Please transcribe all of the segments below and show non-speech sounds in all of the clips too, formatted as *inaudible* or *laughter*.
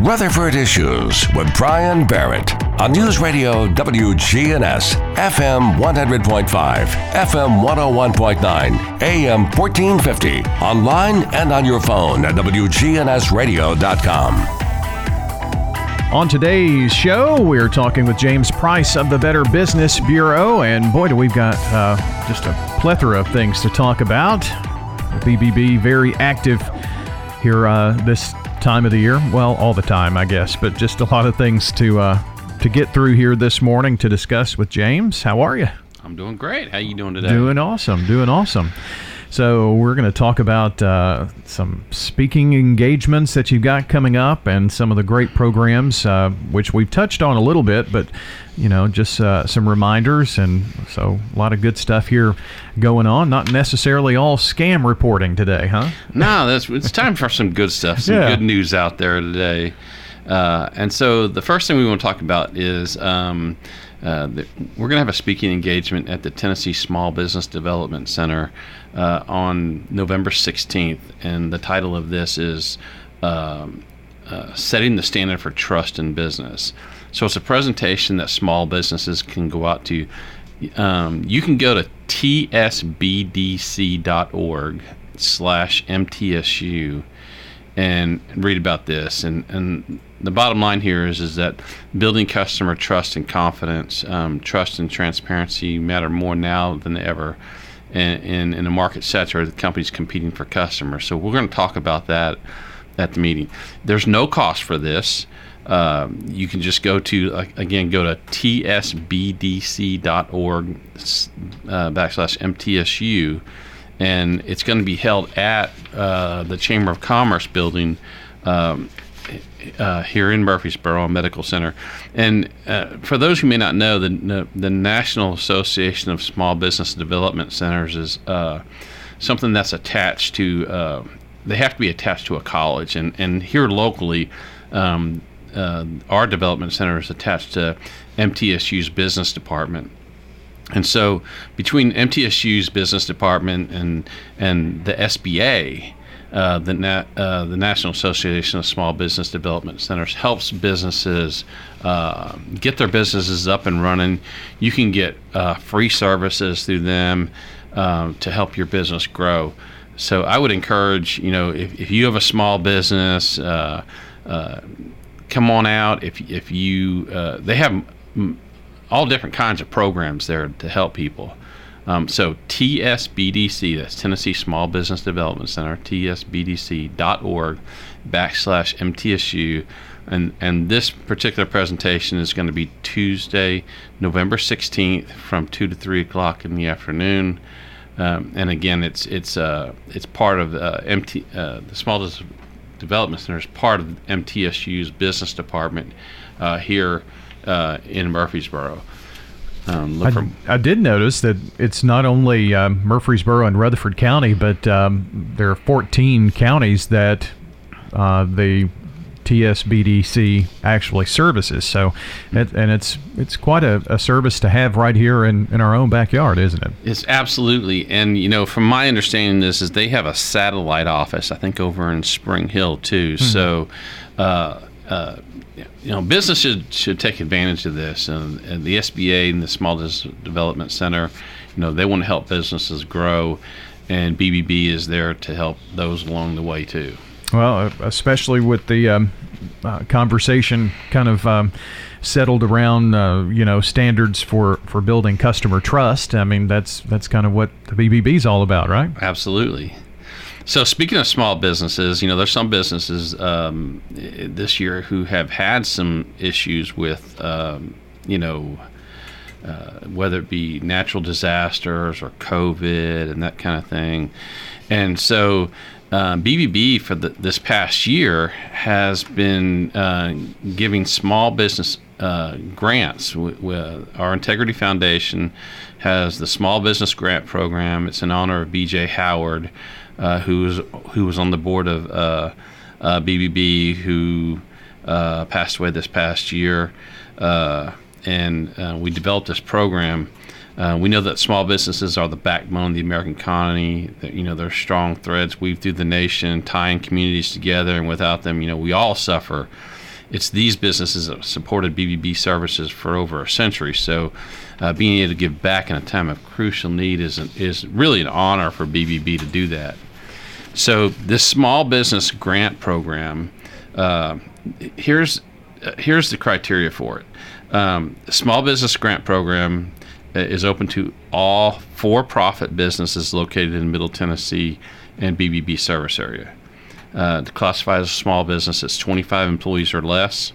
Rutherford Issues with Brian Barrett on News Radio WGNS, FM 100.5, FM 101.9, AM 1450, online and on your phone at WGNSradio.com. On today's show, we're talking with James Price of the Better Business Bureau, and boy, do we've got uh, just a plethora of things to talk about. The BBB very active here uh, this time of the year. Well, all the time, I guess, but just a lot of things to uh, to get through here this morning to discuss with James. How are you? I'm doing great. How you doing today? Doing awesome. Doing awesome. So we're going to talk about uh, some speaking engagements that you've got coming up, and some of the great programs uh, which we've touched on a little bit, but you know, just uh, some reminders, and so a lot of good stuff here going on. Not necessarily all scam reporting today, huh? No, that's it's time for some good stuff, some Yeah. good news out there today. Uh, and so the first thing we want to talk about is um, uh, we're going to have a speaking engagement at the Tennessee Small Business Development Center uh, on November 16th, and the title of this is um, uh, setting the standard for trust in business. So it's a presentation that small businesses can go out to. Um, you can go to tsbdc.org slash mtsu and read about this. And, and the bottom line here is, is that building customer trust and confidence, um, trust and transparency matter more now than ever in, in, in a market saturated companies competing for customers. So we're going to talk about that at the meeting. There's no cost for this. Um, you can just go to uh, again go to tsbdc.org uh, backslash mtsu and it's going to be held at uh, the chamber of commerce building um, uh, here in Murfreesboro Medical Center. And uh, for those who may not know, the, the, National Association of Small Business Development Centers is uh, something that's attached to, uh, they have to be attached to a college. And, and here locally, um, uh, our development center is attached to MTSU's business department. And so, between MTSU's business department and and the SBA, uh, the Na- uh, the National Association of Small Business Development Centers helps businesses uh, get their businesses up and running. You can get uh, free services through them um, to help your business grow. So I would encourage you know if, if you have a small business. Uh, uh, come on out if if you uh, they have mm, all different kinds of programs there to help people. Um, so TSBDC, that's Tennessee Small Business Development Center, tsbdc.org backslash MTSU. And, and this particular presentation is going to be Tuesday, November 16th from 2 to 3 o'clock in the afternoon. Um, and again, it's it's uh, it's part of uh, MT uh, the Small Business Development Center is part of MTSU's business department uh, here uh, in Murfreesboro. Um, look I, from I did notice that it's not only um, Murfreesboro and Rutherford County, but um, there are 14 counties that uh, the TSBDC actually services. So, it, and it's it's quite a, a service to have right here in, in our own backyard, isn't it? It's absolutely, and you know, from my understanding, this is they have a satellite office, I think, over in Spring Hill too. So, uh, uh, you know, business should should take advantage of this, and, and the SBA and the Small Business Development Center, you know, they want to help businesses grow, and BBB is there to help those along the way too. Well, uh, especially with the um, uh, conversation kind of um, settled around, uh, you know, standards for, for building customer trust. I mean, that's that's kind of what the BBB is all about, right? Absolutely. So speaking of small businesses, you know, there's some businesses um, this year who have had some issues with, um, you know, uh, whether it be natural disasters or COVID and that kind of thing. And so uh, BBB for the, this past year has been uh, giving small business uh, grants. Our Integrity Foundation has the Small Business Grant Program. It's in honor of B.J. Howard, uh, who was who was on the board of uh, uh, BBB, who uh, passed away this past year. Uh, and uh, we developed this program. Uh, we know that small businesses are the backbone of the American economy. You know, they're strong threads weave through the nation, tying communities together, and without them, you know, we all suffer. it's these businesses that supported BBB services for over a century. So, uh, being able to give back in a time of crucial need is is really an honor for BBB to do that. So, this small business grant program, uh, here's uh, here's the criteria for it. Um, small business grant program uh, is open to all for-profit businesses located in Middle Tennessee and BBB service area. Uh, to classify as a small business, it's 25 employees or less.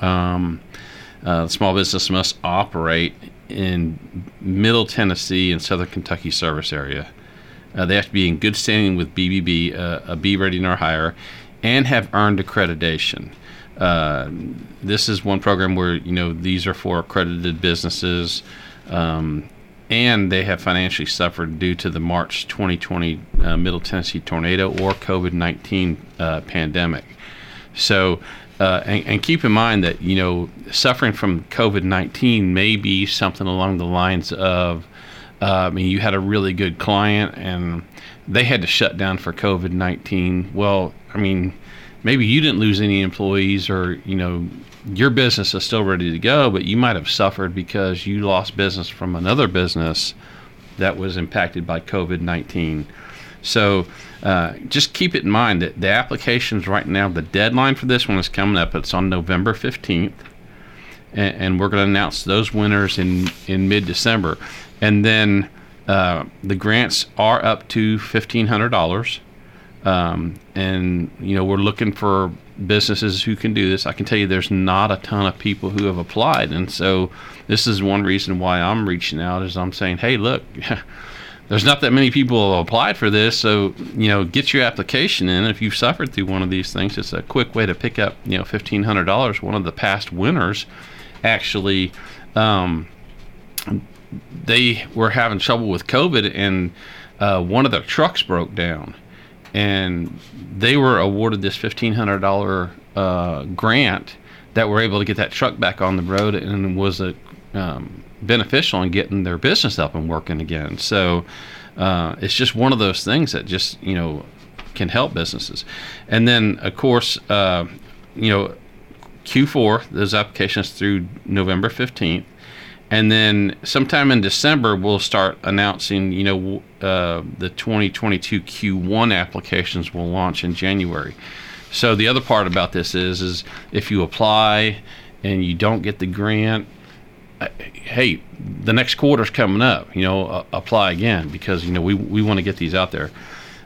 Um, uh, the small business must operate in Middle Tennessee and Southern Kentucky service area. Uh, they have to be in good standing with BBB, uh, a B rating or higher, and have earned accreditation. Uh, this is one program where you know these are for accredited businesses, um, and they have financially suffered due to the March 2020 uh, Middle Tennessee tornado or COVID 19 uh, pandemic. So, uh, and, and, keep in mind that you know suffering from COVID 19 may be something along the lines of, uh, I mean, you had a really good client and they had to shut down for COVID 19. Well, I mean, maybe you didn't lose any employees or you know your business is still ready to go, but you might have suffered because you lost business from another business that was impacted by COVID 19. So uh, just keep it in mind that the applications right now, the deadline for this one is coming up. It's on November 15th. And, and we're going to announce those winners in, in mid December. And then uh, the grants are up to $1,500. Um, and, you know, we're looking for businesses who can do this. I can tell you there's not a ton of people who have applied. And so this is one reason why I'm reaching out is I'm saying, hey, look, *laughs* there's not that many people applied for this. So, you know, get your application in. If you've suffered through one of these things, it's a quick way to pick up, you know, $1,500. One of the past winners actually, um, they were having trouble with COVID and uh, one of their trucks broke down and they were awarded this fifteen hundred dollar uh, grant that were able to get that truck back on the road and was a um, beneficial in getting their business up and working again. So uh, it's just one of those things that just you know can help businesses. And then of course uh, you know Q4 those applications through November fifteenth and then sometime in December we'll start announcing. You know, uh, the 2022 Q1 applications will launch in January. So the other part about this is, is if you apply and you don't get the grant, uh, hey, the next quarter's coming up. You know, uh, apply again because you know we we want to get these out there.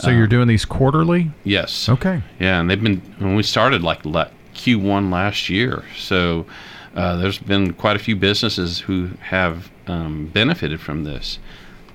So um, you're doing these quarterly? Yes. Okay. Yeah, and they've been when we started like Q1 last year. So uh, there's been quite a few businesses who have um, benefited from this.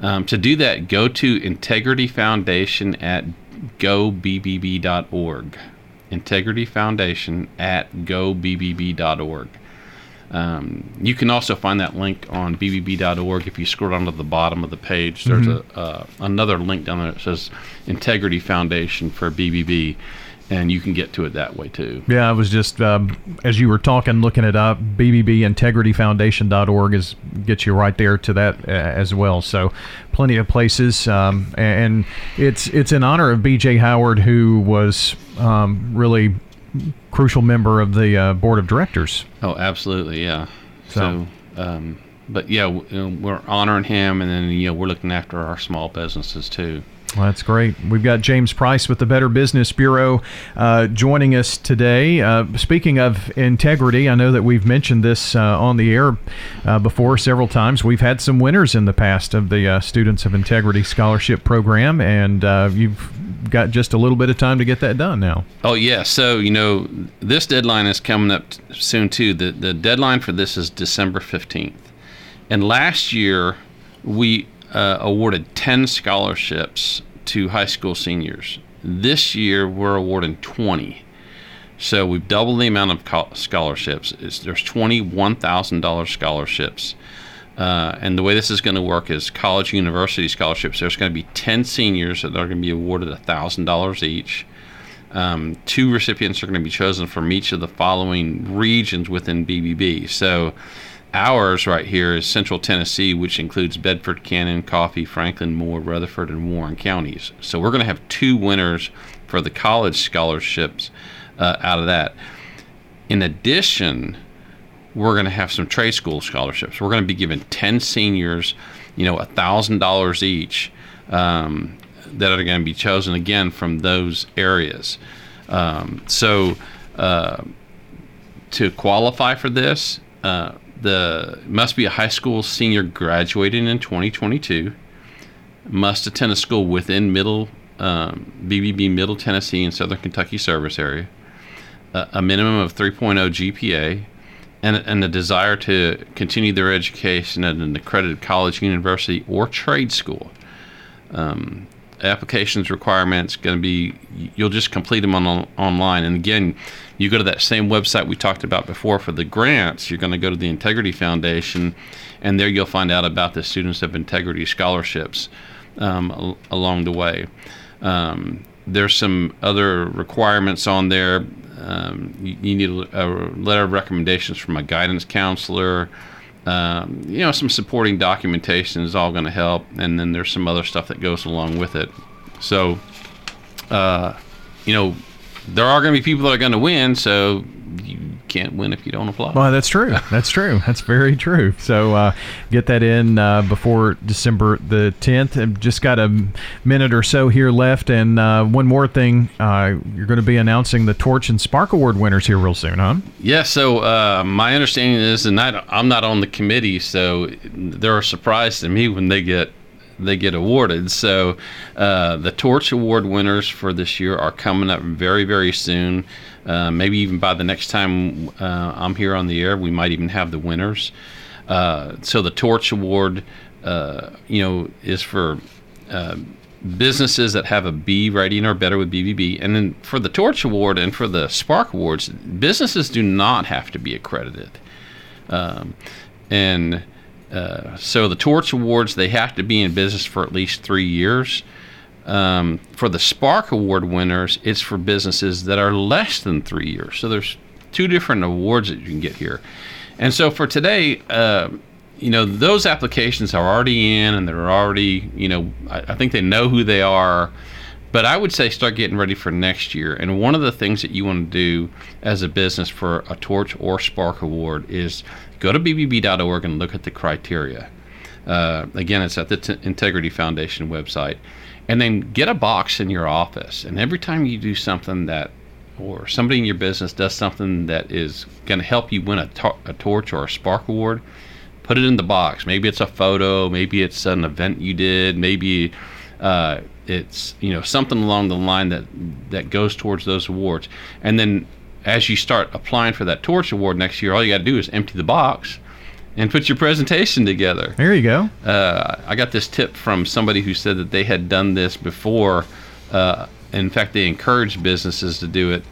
Um, to do that, go to Integrity Foundation at gobbb.org. Integrity Foundation at gobbb.org. Um, you can also find that link on bbb.org. If you scroll down to the bottom of the page, there's mm-hmm. a uh, another link down there that says Integrity Foundation for BBB and you can get to it that way too. Yeah, I was just um, as you were talking, looking it up. BBBIntegrityFoundation.org is gets you right there to that uh, as well. So, plenty of places, um, and it's it's in honor of B.J. Howard, who was um, really crucial member of the uh, board of directors. Oh, absolutely, yeah. So. so um, but yeah, we're honoring him, and then you know we're looking after our small businesses too. That's great. We've got James Price with the Better Business Bureau uh, joining us today. Uh, speaking of integrity, I know that we've mentioned this uh, on the air uh, before several times. We've had some winners in the past of the uh, Students of Integrity Scholarship Program, and uh, you've got just a little bit of time to get that done now. Oh yeah, so you know this deadline is coming up soon too. The the deadline for this is December fifteenth, and last year we uh, awarded 10 scholarships to high school seniors. This year, we're awarding 20. So we've doubled the amount of scholarships. It's, there's $21,000 scholarships. Uh, and the way this is going to work is college university scholarships. There's going to be 10 seniors that are going to be awarded $1,000 each. Um, two recipients are going to be chosen from each of the following regions within BBB. So Ours right here is Central Tennessee, which includes Bedford, Cannon, Coffee, Franklin, Moore, Rutherford, and Warren counties. So we're going to have two winners for the college scholarships uh, out of that. In addition, we're going to have some trade school scholarships. We're going to be giving 10 seniors, you know, a $1,000 each um, that are going to be chosen again from those areas. Um, so, uh, to qualify for this, uh, the must be a high school senior graduating in 2022, must attend a school within Middle um, BBB Middle Tennessee and Southern Kentucky service area, uh, a minimum of 3.0 GPA, and, and a desire to continue their education at an accredited college, university, or trade school. Um, applications requirements going to be you'll just complete them on online. And again you go to that same website we talked about before for the grants you're going to go to the integrity foundation and there you'll find out about the students of integrity scholarships um, along the way. Um, there's some other requirements on there. Um, you, you, need a, a, letter of recommendations from a guidance counselor um, you know, some supporting documentation is all going to help, and then there's some other stuff that goes along with it. So, uh, you know, there are going to be people that are going to win, so can't win if you don't apply. Well, that's true. That's true. That's very true. So uh, get that in uh, before December the 10th. I've just got a minute or so here left. And uh, one more thing uh, you're going to be announcing the Torch and Spark Award winners here real soon, huh? Yeah. So uh, my understanding is, and I, I'm not on the committee, so they're a surprise to me when they get they get awarded. So uh, the Torch Award winners for this year are coming up very, very soon. Uh, maybe even by the next time uh, I'm here on the air, we might even have the winners. Uh, so the Torch Award, uh, you know, is for uh, businesses that have a B rating or better with BBB. And then for the Torch Award and for the Spark Awards, businesses do not have to be accredited. Um, and uh, so the Torch Awards, they have to be in business for at least three years. Um, for the Spark Award winners, it's for businesses that are less than three years. So there's two different awards that you can get here. And so for today, uh, you know, those applications are already in and they're already, you know, I, I think they know who they are. But I would say start getting ready for next year. And one of the things that you want to do as a business for a Torch or Spark Award is go to bbb.org and look at the criteria. Uh, again, it's at the T- Integrity Foundation website. And then get a box in your office. And every time you do something that, or somebody in your business does something that is going to help you win a, tor- a Torch or a Spark Award, put it in the box. Maybe it's a photo, maybe it's an event you did, maybe uh, it's you know something along the line that that goes towards those awards. And then as you start applying for that Torch Award next year, all you got to do is empty the box and put your presentation together. There you go. Uh, I got this tip from somebody who said that they had done this before. Uh, in fact, they encouraged businesses to do it,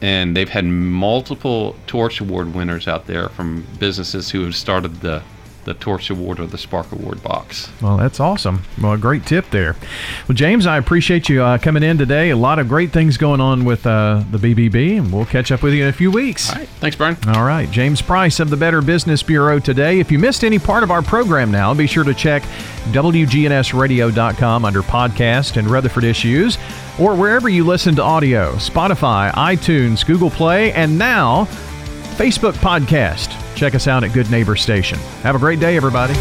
and they've had multiple Torch Award winners out there from businesses who have started the the Torch Award or the Spark Award box. Well, that's awesome. Well, a great tip there. Well, James, I appreciate you uh, coming in today. A lot of great things going on with uh, the BBB, and we'll catch up with you in a few weeks. All right. Thanks, Brian. All right. James Price of the Better Business Bureau today. If you missed any part of our program now, be sure to check WGNSradio.com under podcast and Rutherford Issues or wherever you listen to audio Spotify, iTunes, Google Play, and now Facebook Podcast. Check us out at Good Neighbor Station. Have a great day, everybody.